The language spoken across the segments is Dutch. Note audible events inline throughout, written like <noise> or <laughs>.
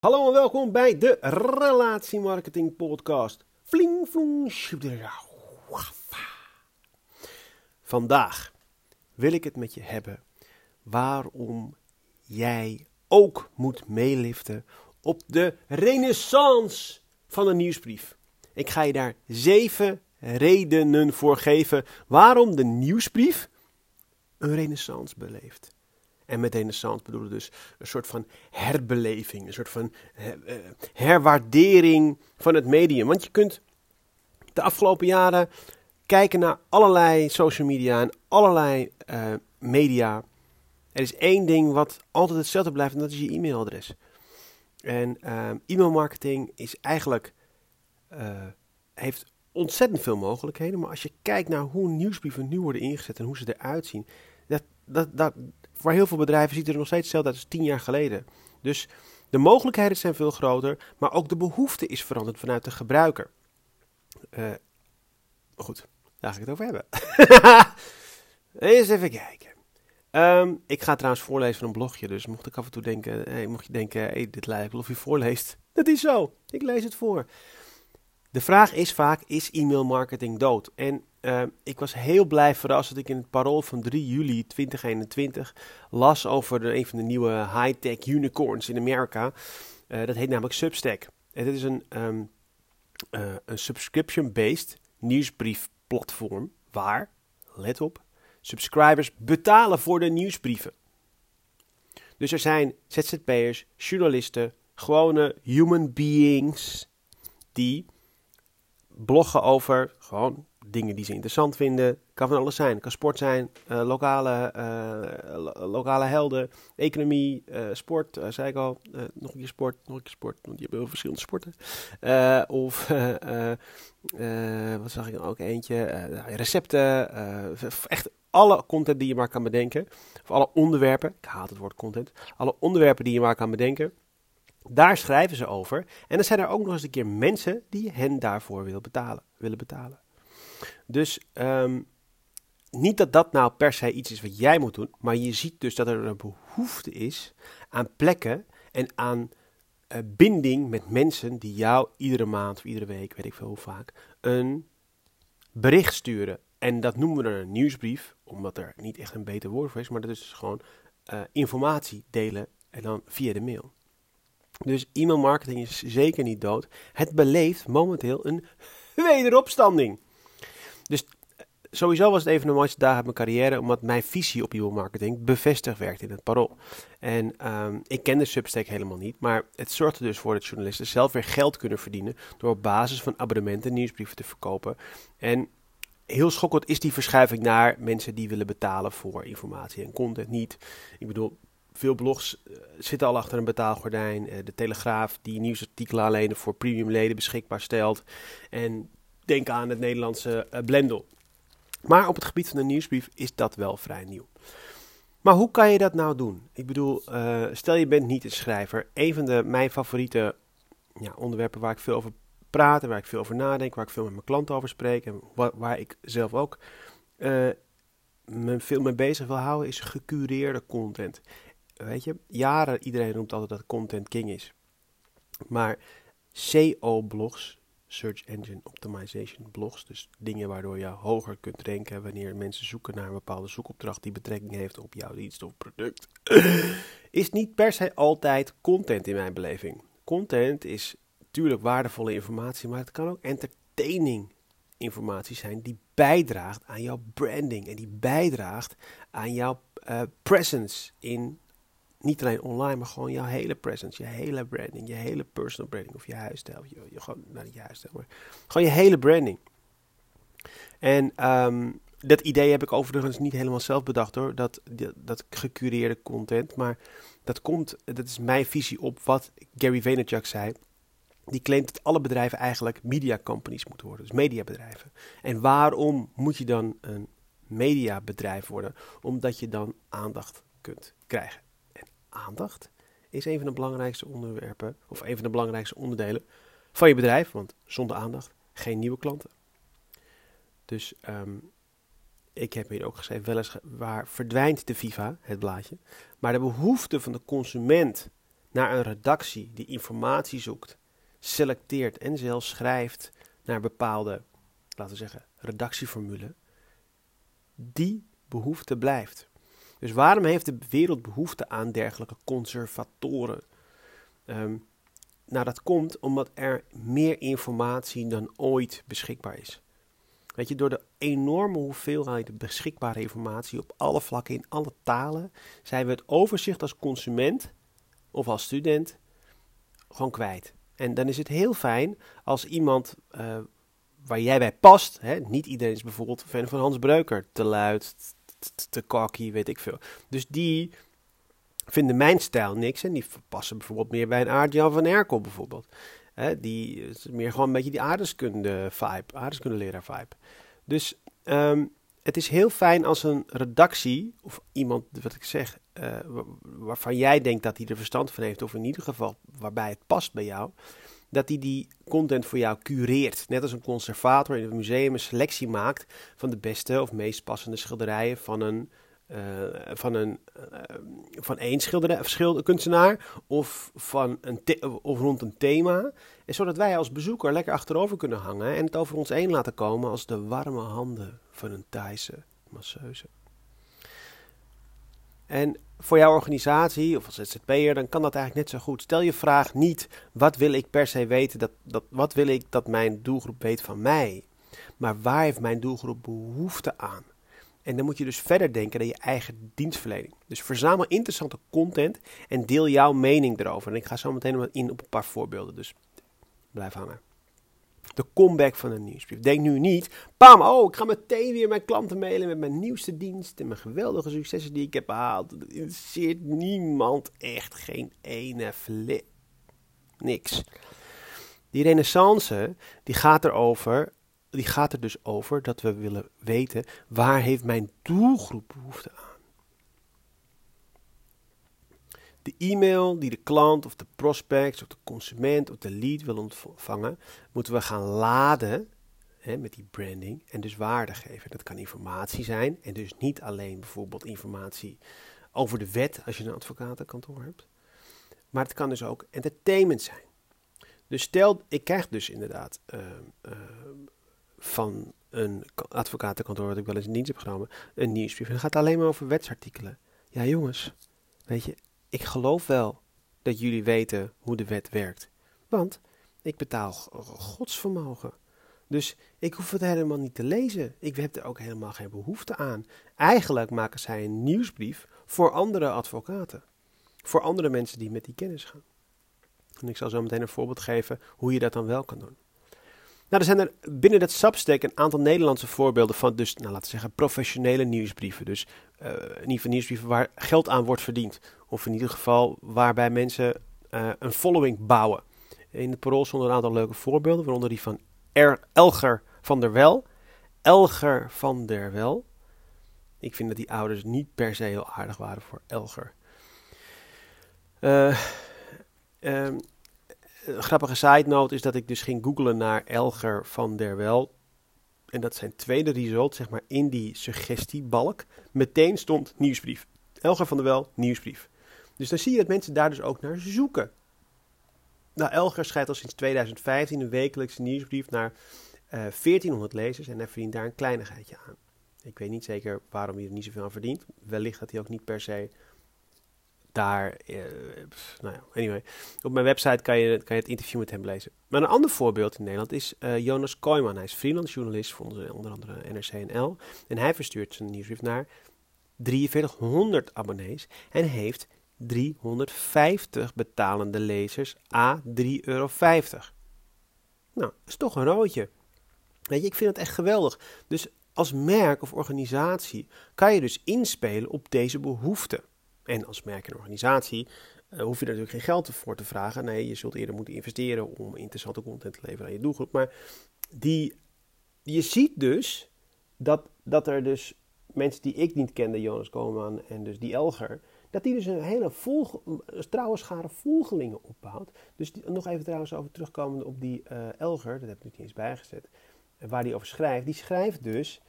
Hallo en welkom bij de Relatiemarketing Podcast. Fling, Vandaag wil ik het met je hebben waarom jij ook moet meeliften op de renaissance van een nieuwsbrief. Ik ga je daar zeven redenen voor geven waarom de nieuwsbrief een renaissance beleeft. En met renaissance bedoelen we dus een soort van herbeleving, een soort van eh, herwaardering van het medium. Want je kunt de afgelopen jaren kijken naar allerlei social media en allerlei uh, media. Er is één ding wat altijd hetzelfde blijft en dat is je e-mailadres. En e-mailmarketing is eigenlijk, uh, heeft ontzettend veel mogelijkheden. Maar als je kijkt naar hoe nieuwsbrieven nu worden ingezet en hoe ze eruit zien, dat, dat, voor heel veel bedrijven ziet er nog steeds hetzelfde uit als tien jaar geleden. Dus de mogelijkheden zijn veel groter, maar ook de behoefte is veranderd vanuit de gebruiker. Uh, goed, daar ga ik het over hebben. <laughs> Eens even kijken. Um, ik ga trouwens voorlezen van een blogje, dus mocht ik af en toe denken, hey, mocht je denken, hey, dit lijkt wel of je voorleest. <laughs> Dat is zo, ik lees het voor. De vraag is vaak, is e-mail marketing dood? En uh, ik was heel blij verrast dat ik in het parool van 3 juli 2021 las over een van de nieuwe high-tech unicorns in Amerika. Uh, dat heet namelijk Substack. En dit is een, um, uh, een subscription-based nieuwsbriefplatform waar, let op, subscribers betalen voor de nieuwsbrieven. Dus er zijn ZZP'ers, journalisten, gewone human beings die bloggen over gewoon dingen die ze interessant vinden. Kan van alles zijn. Kan sport zijn, uh, lokale, uh, lokale helden, economie, uh, sport, zei ik al. nog een keer sport, nog een keer sport. Want je hebt heel verschillende sporten. of, <laughs> wat zag ik dan ook eentje? recepten. echt alle content die je maar kan bedenken. Of alle onderwerpen. Ik haat het woord content. Alle onderwerpen die je maar kan bedenken. Daar schrijven ze over. En dan zijn er ook nog eens een keer mensen die hen daarvoor willen betalen. Willen betalen. Dus um, niet dat dat nou per se iets is wat jij moet doen, maar je ziet dus dat er een behoefte is aan plekken en aan uh, binding met mensen die jou iedere maand of iedere week, weet ik veel hoe vaak, een bericht sturen. En dat noemen we dan een nieuwsbrief, omdat er niet echt een beter woord voor is, maar dat is dus gewoon uh, informatie delen en dan via de mail. Dus e-mailmarketing is zeker niet dood. Het beleeft momenteel een <laughs> wederopstanding. Dus eh, sowieso was het even de mooiste dagen uit mijn carrière, omdat mijn visie op e-mailmarketing bevestigd werd in het parool. En um, ik kende Substack helemaal niet, maar het zorgde dus voor dat journalisten zelf weer geld kunnen verdienen door op basis van abonnementen nieuwsbrieven te verkopen. En heel schokkend is die verschuiving naar mensen die willen betalen voor informatie en content niet. Ik bedoel, veel blogs uh, zitten al achter een betaalgordijn. Uh, de Telegraaf die nieuwsartikelen alleen voor premiumleden beschikbaar stelt. En denk aan het Nederlandse uh, Blendel. Maar op het gebied van de nieuwsbrief is dat wel vrij nieuw. Maar hoe kan je dat nou doen? Ik bedoel, stel je bent niet een schrijver. Een van de, mijn favoriete ja, onderwerpen waar ik veel over praat en waar ik veel over nadenk, waar ik veel met mijn klanten over spreek en waar, ik zelf ook me veel mee bezig wil houden, is gecureerde content weet je, jaren iedereen roept altijd dat content king is. Maar CO-blogs, Search Engine Optimization blogs, dus dingen waardoor je hoger kunt ranken wanneer mensen zoeken naar een bepaalde zoekopdracht die betrekking heeft op jouw dienst of product, is niet per se altijd content in mijn beleving. Content is natuurlijk waardevolle informatie, maar het kan ook entertaining informatie zijn die bijdraagt aan jouw branding en die bijdraagt aan jouw uh, presence in niet alleen online, maar gewoon jouw hele presence, je hele branding, je hele personal branding of je huisstijl. Je, je, gewoon, nou niet je huisstijl, maar gewoon je hele branding. En um, dat idee heb ik overigens niet helemaal zelf bedacht hoor, dat, dat gecureerde content. Maar dat komt, dat is mijn visie op wat Gary Vaynerchuk zei. Die claimt dat alle bedrijven eigenlijk media companies moeten worden, dus mediabedrijven. En waarom moet je dan een mediabedrijf worden? Omdat je dan aandacht kunt krijgen aandacht is een van de belangrijkste onderwerpen, of een van de belangrijkste onderdelen van je bedrijf. Want zonder aandacht geen nieuwe klanten. Dus um, ik heb hier ook geschreven, weliswaar verdwijnt de Viva, het blaadje. Maar de behoefte van de consument naar een redactie die informatie zoekt, selecteert en zelfs schrijft naar bepaalde, laten we zeggen, redactieformule, die behoefte blijft. Dus waarom heeft de wereld behoefte aan dergelijke conservatoren? Ehm, nou, dat komt omdat er meer informatie dan ooit beschikbaar is. Weet je, door de enorme hoeveelheid beschikbare informatie op alle vlakken, in alle talen, zijn we het overzicht als consument of als student gewoon kwijt. En dan is het heel fijn als iemand uh, waar jij bij past, hè, niet iedereen is bijvoorbeeld fan van Hans Breuker, te luid, te cocky, weet ik veel. Dus die vinden mijn stijl niks en die passen bijvoorbeeld meer bij een Aardjan van Erkel bijvoorbeeld. Hè, die is meer gewoon een beetje die aardeskunde vibe, aardeskunde leraar vibe. Dus um, het is heel fijn als een redactie of iemand, wat ik zeg, uh, waarvan jij denkt dat hij er verstand van heeft, of in ieder geval waarbij het past bij jou, dat hij die content voor jou cureert. Net als een conservator in het museum een selectie maakt van de beste of meest passende schilderijen van een, uh, van een uh, van één schilderij, schilder, kunstenaar of, van een of rond een thema. En zodat wij als bezoeker lekker achterover kunnen hangen en het over ons heen laten komen als de warme handen van een Thaise masseuse. En voor jouw organisatie of als ZZP'er, dan kan dat eigenlijk net zo goed. Stel je vraag niet, wat wil ik per se weten, dat, dat, wat wil ik dat mijn doelgroep weet van mij? Maar waar heeft mijn doelgroep behoefte aan? En dan moet je dus verder denken naar je eigen dienstverlening. Dus verzamel interessante content en deel jouw mening erover. En ik ga zo meteen in op een paar voorbeelden, dus blijf hangen de comeback van een nieuwsbrief. Denk nu niet, pam, oh, ik ga meteen weer mijn klanten mailen met mijn nieuwste dienst en mijn geweldige successen die ik heb behaald. Dat interesseert niemand echt, geen ene flip. Niks. Die renaissance, die gaat erover, die gaat er dus over dat we willen weten, waar heeft mijn doelgroep behoefte aan? De e-mail die de klant of de prospect of de consument of de lead wil ontvangen, moeten we gaan laden hè, met die branding en dus waarde geven. Dat kan informatie zijn en dus niet alleen bijvoorbeeld informatie over de wet als je een advocatenkantoor hebt, maar het kan dus ook entertainment zijn. Dus stel, ik krijg dus inderdaad uh, uh, van een advocatenkantoor wat ik wel eens in dienst heb genomen, een nieuwsbrief. En het gaat alleen maar over wetsartikelen. Ja jongens, weet je, ik geloof wel dat jullie weten hoe de wet werkt. Want ik betaal godsvermogen. Dus ik hoef het helemaal niet te lezen. Ik heb er ook helemaal geen behoefte aan. Eigenlijk maken zij een nieuwsbrief voor andere advocaten. Voor andere mensen die met die kennis gaan. En ik zal zo meteen een voorbeeld geven hoe je dat dan wel kan doen. Nou, er zijn er binnen dat Substack een aantal Nederlandse voorbeelden van, dus, nou, laten we zeggen, professionele nieuwsbrieven. Dus uh, in ieder nieuwsbrieven waar geld aan wordt verdiend. Of in ieder geval waarbij mensen uh, een following bouwen. In het parool stonden een aantal leuke voorbeelden, waaronder die van er Elger van der Wel. Elger van der Wel. Ik vind dat die ouders niet per se heel aardig waren voor Elger. Uh, een grappige side note is dat ik dus ging googlen naar Elger van der Wel. En dat zijn tweede result, zeg maar, in die suggestiebalk. Meteen stond nieuwsbrief. Elger van der Wel, nieuwsbrief. Dus dan zie je dat mensen daar dus ook naar zoeken. Nou, Elger schrijft al sinds 2015 een wekelijkse nieuwsbrief naar uh, eh, 1400 lezers en hij verdient daar een kleinigheidje aan. Ik weet niet zeker waarom hij er niet zoveel aan verdient. Wellicht dat hij ook niet per se daar, uh, nou ja, anyway. Op mijn website kan je, kan je het interview met hem lezen. Maar een ander voorbeeld in Nederland is uh, Jonas Kooijman. Hij is freelance journalist voor onder andere NRC&L. En hij verstuurt zijn nieuwsbrief naar 4300 abonnees en heeft 350 betalende lezers a 3,50 euro. Nou, is toch een roodje. Weet je, ik vind het echt geweldig. Dus als merk of organisatie kan je dus inspelen op deze behoeften. En als merk en organisatie uh, hoef je er natuurlijk geen geld voor te vragen. Nee, je zult eerder moeten investeren om interessante content te leveren aan je doelgroep. Maar die, je ziet dus dat, dat er dus mensen die ik niet kende, Jonas Koolman en dus die Elger, dat die dus een hele volg, trouwe schare volgelingen opbouwt. Dus nog even trouwens over terugkomende op die uh, Elger, dat heb ik niet eens bijgezet, waar die over schrijft. Die schrijft dus,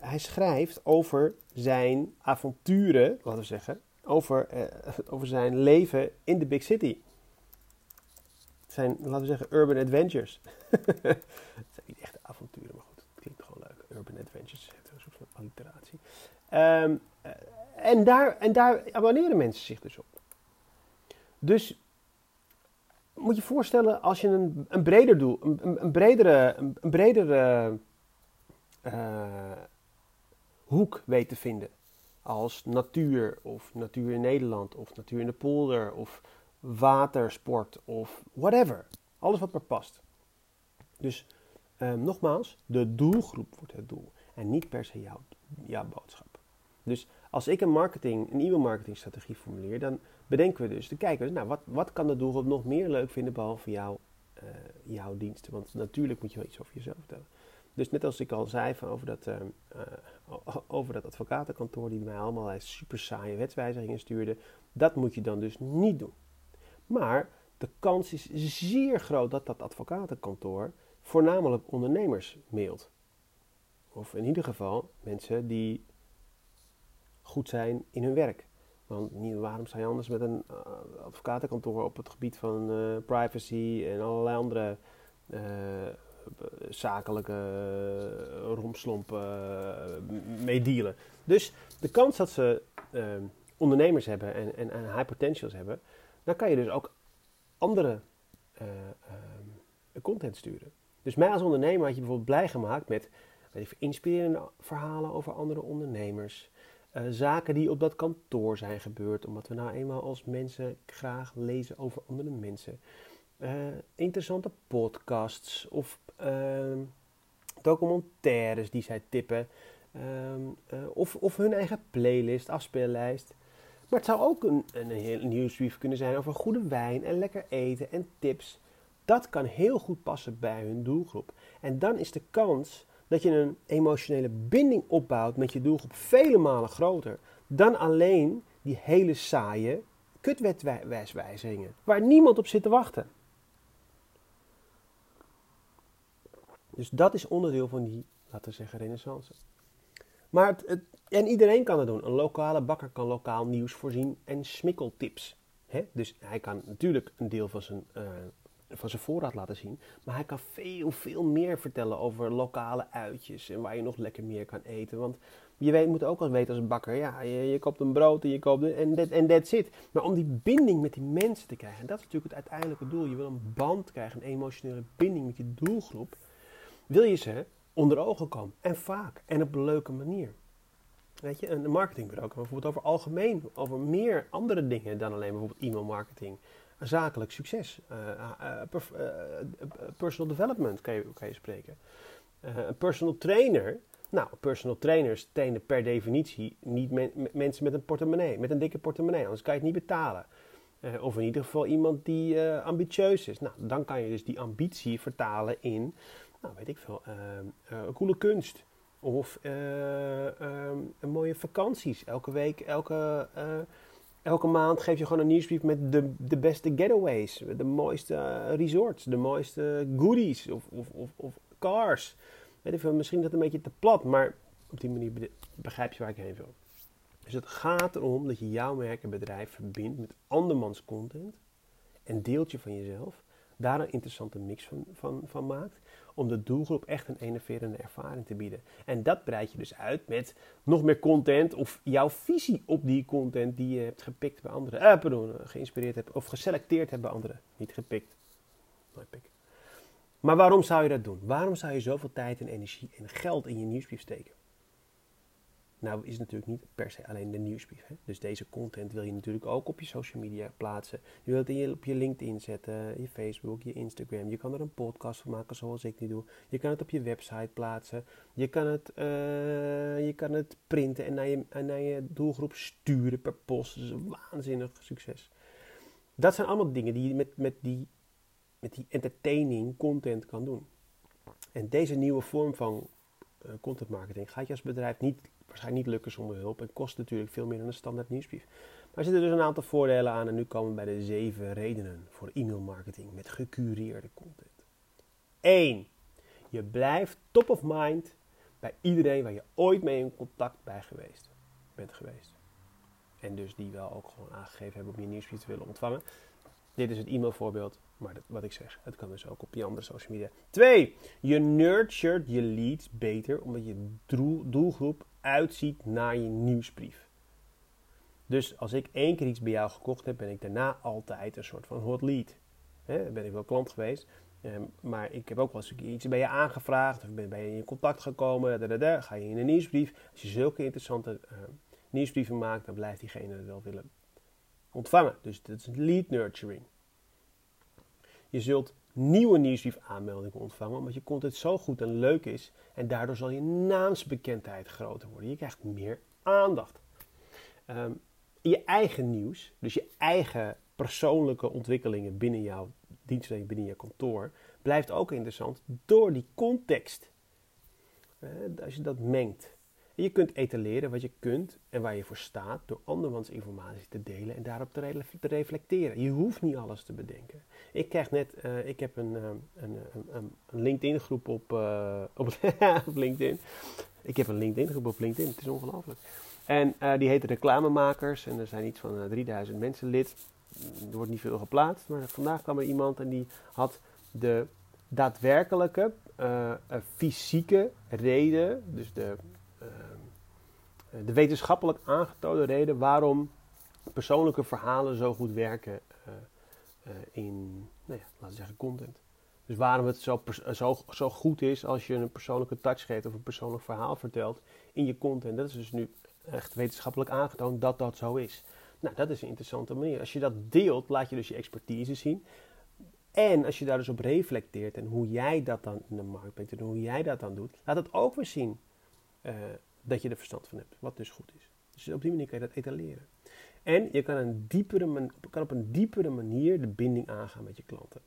hij schrijft over zijn avonturen, laten we zeggen, over, eh, <laughs> over zijn leven in de big city. Zijn, laten we zeggen, urban adventures. <laughs> het zijn niet echte avonturen, maar goed, het klinkt gewoon leuk. Urban adventures, het een soort van alliteratie. Ehm, eh, en, daar, en daar abonneren mensen zich dus op. Dus moet je voorstellen als je een, een breder doel, een, een bredere, een, bredere uh, hoek weet te vinden. Als natuur of natuur in Nederland of natuur in de polder of watersport of whatever. Alles wat maar past. Dus um, nogmaals, de doelgroep wordt het doel en niet per se jouw, jouw boodschap. Dus als ik een marketing, een e-mail marketingstrategie formuleer, dan bedenken we dus, dan kijken nou, wat, wat kan de doelgroep nog meer leuk vinden behalve jou, uh, jouw diensten? Want natuurlijk moet je wel iets over jezelf vertellen. Dus net als ik al zei van over, dat, uh, uh, over dat advocatenkantoor die mij allemaal super saaie wetswijzigingen stuurde, dat moet je dan dus niet doen. Maar de kans is zeer groot dat dat advocatenkantoor voornamelijk ondernemers mailt. Of in ieder geval mensen die goed zijn in hun werk. Want waarom zou je anders met een uh, advocatenkantoor op het gebied van uh, privacy en allerlei andere zakelijke romslompen mee dealen? Dus de kans dat ze ondernemers hebben en, en, en, high potentials hebben, dan kan je dus ook andere content sturen. Dus mij als ondernemer had je bijvoorbeeld blij gemaakt met inspirerende verhalen over andere ondernemers. Zaken die op dat kantoor zijn gebeurd, omdat we nou eenmaal als mensen graag lezen over andere mensen. Uh, interessante podcasts of uh, documentaires die zij tippen. Ehm, eh, of, of hun eigen playlist, afspeellijst. Maar het zou ook een, een heel nieuwsbrief kunnen zijn over goede wijn en lekker eten en tips. Dat kan heel goed passen bij hun doelgroep. En dan is de kans dat je een emotionele binding opbouwt met je doelgroep vele malen groter dan alleen die hele saaie kutwetwijswijzigingen waar niemand op zit te wachten. Dus dat is onderdeel van die, laten we zeggen, renaissance. Maar het, en iedereen kan het doen. Een lokale bakker kan lokaal nieuws voorzien en smikkeltips. Dus hij kan natuurlijk een deel van zijn uh, van zijn voorraad laten zien. Maar hij kan veel, veel meer vertellen over lokale uitjes en waar je nog lekker meer kan eten. Want je weet, moet ook al weten als bakker, ja, je, koopt een brood en je koopt en dat en that's it. Maar om die binding met die mensen te krijgen, en dat is natuurlijk het uiteindelijke doel. Je wil een band krijgen, een emotionele binding met je doelgroep. Wil je ze onder ogen komen. En vaak. En op een leuke manier. Weet je, een marketingbureau bijvoorbeeld over algemeen, over meer andere dingen dan alleen bijvoorbeeld e-mail marketing zakelijk succes. Eh, eh, eh, personal development kan je, kan je spreken. een personal trainer. Nou, personal trainers trainen per definitie niet mensen met een portemonnee, met een dikke portemonnee, anders kan je het niet betalen. of in ieder geval iemand die ambitieus is. Nou, dan kan je dus die ambitie vertalen in, nou weet ik veel, een coole kunst. Of een mooie vakanties. Elke week, elke elke maand geef je gewoon een nieuwsbrief met de, de beste getaways, de mooiste eh, resorts, de mooiste goodies of, of, of, of cars. Weet ik veel, misschien is dat een beetje te plat, maar op die manier begrijp je waar ik heen wil. Dus het gaat erom dat je jouw merk en bedrijf verbindt met andermans content, een deeltje van jezelf, daar een interessante mix van, van, van maakt om de doelgroep echt een enerverende ervaring te bieden. En dat breid je dus uit met nog meer content of jouw visie op die content die je hebt gepikt bij anderen. Eh, pardon, geïnspireerd hebt of geselecteerd hebt bij anderen. Niet gepikt. Nooit pik. Maar waarom zou je dat doen? Waarom zou je zoveel tijd en energie en geld in je nieuwsbrief steken? Nou is natuurlijk niet per se alleen de nieuwsbrief. Hè? Dus deze content wil je natuurlijk ook op je social media plaatsen. Je wilt het op je LinkedIn zetten, je Facebook, je Instagram. Je kan er een podcast van maken zoals ik nu doe. Je kan het op je website plaatsen. Je kan het, uh, je kan het printen en naar je, naar je doelgroep sturen per post. Een waanzinnig succes. Dat zijn allemaal dingen die je met, met, die, met die entertaining content kan doen. En deze nieuwe vorm van uh, content marketing gaat je als bedrijf niet waarschijnlijk niet lukken zonder hulp en kost natuurlijk veel meer dan een standaard nieuwsbrief. Maar er zitten dus een aantal voordelen aan en nu komen we bij de zeven redenen voor e-mail marketing met gecureerde content. 1. Je blijft top of mind bij iedereen waar je ooit mee in contact bij geweest, bent geweest. En dus die wel ook gewoon aangegeven hebben om je nieuwsbrief te willen ontvangen. Dit is het e-mailvoorbeeld, maar dat, wat ik zeg, het kan dus ook op je andere social media. Twee, je nurtured je leads beter omdat je doelgroep uitziet naar je nieuwsbrief. Dus als ik één keer iets bij jou gekocht heb, ben ik daarna altijd een soort van hot lead. He, ben ik wel klant geweest, ehm, maar ik heb ook wel eens iets bij je aangevraagd of ben je in contact gekomen. Ga je in een nieuwsbrief. Als je zulke interessante uh, nieuwsbrieven maakt, dan blijft diegene het wel willen ontvangen. Dus dat is lead nurturing. Je zult nieuwe nieuwsbrief aanmeldingen ontvangen, omdat je content zo goed en leuk is. En daardoor zal je naamsbekendheid groter worden. Je krijgt meer aandacht. Um, je eigen nieuws, dus je eigen persoonlijke ontwikkelingen binnen jouw dienstverlening, binnen je kantoor, blijft ook interessant door die context. Uh, als je dat mengt. Je kunt etaleren wat je kunt en waar je voor staat door andermans informatie te delen en daarop te, reflecteren. Je hoeft niet alles te bedenken. Ik krijg net, uh, ik heb een, uh, een, een, een LinkedIn groep op, <laughs> op, op, LinkedIn. Ik heb een LinkedIn groep op LinkedIn, het is ongelooflijk. En die heet Reclamemakers en er zijn iets van 3000 mensen lid. Er wordt niet veel geplaatst, maar vandaag kwam er iemand en die had de daadwerkelijke fysieke reden, dus de eh, de wetenschappelijk aangetoonde reden waarom persoonlijke verhalen zo goed werken uh, uh, in, nou ja, zeggen, content. Dus waarom het zo, zo, zo goed is als je een persoonlijke touch geeft of een persoonlijk verhaal vertelt in je content. Dat is dus nu echt wetenschappelijk aangetoond dat dat zo is. Nou, dat is een interessante manier. Als je dat deelt, laat je dus je expertise zien. En als je daar dus op reflecteert en hoe jij dat dan in de markt brengt en hoe jij dat dan doet, laat het ook weer zien dat je er verstand van hebt. Wat dus goed is. Dus op die manier kan je dat etaleren. En je kan, een diepere kan op een diepere manier de binding aangaan met je klanten.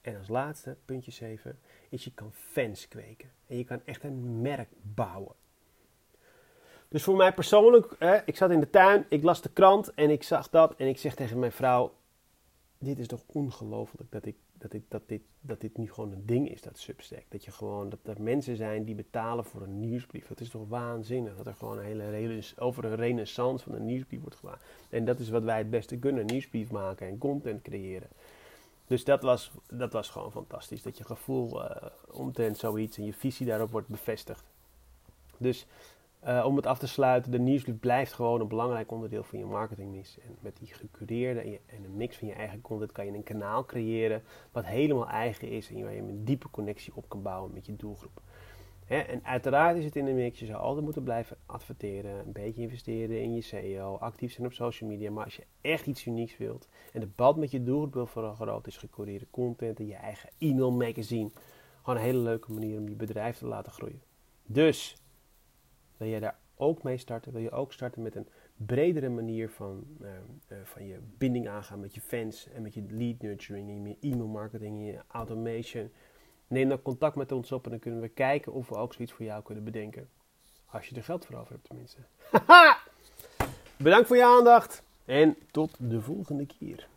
En als laatste, puntje 7, is je kan fans kweken. En je kan echt een merk bouwen. Dus voor mij persoonlijk, hè, ik zat in de tuin, ik las de krant en ik zag dat. En ik zeg tegen mijn vrouw, dit is toch ongelooflijk dat ik dat dit, dat, dit, dat dit nu gewoon een ding is, dat Substack. Dat, je gewoon, dat er mensen zijn die betalen voor een nieuwsbrief. Dat is toch waanzinnig. Dat er gewoon een hele, over een renaissance van een nieuwsbrief wordt gedaan. En dat is wat wij het beste kunnen. Nieuwsbrief maken en content creëren. Dus dat was, dat was gewoon fantastisch. Dat je gevoel uh, omtrent zoiets en je visie daarop wordt bevestigd. Dus uh, om het af te sluiten, de nieuwsbrief blijft gewoon een belangrijk onderdeel van je marketingmix. En met die gecureerde en, en, een mix van je eigen content kan je een kanaal creëren wat helemaal eigen is en waar je een diepe connectie op kan bouwen met je doelgroep. Hè? En uiteraard is het in de mix, je zou altijd moeten blijven adverteren, een beetje investeren in je SEO, actief zijn op social media. Maar als je echt iets unieks wilt en de band met je doelgroep wil vergroten, is gecureerde content en je eigen e-mail magazine. Gewoon een hele leuke manier om je bedrijf te laten groeien. Dus wil jij daar ook mee starten? Wil je ook starten met een bredere manier van, uh, uh, van je binding aangaan met je fans en met je lead nurturing, in je e-mail marketing, in je automation? Neem dan contact met ons op en dan kunnen we kijken of we ook zoiets voor jou kunnen bedenken. Als je er geld voor over hebt tenminste. <laughs> Bedankt voor je aandacht en tot de volgende keer.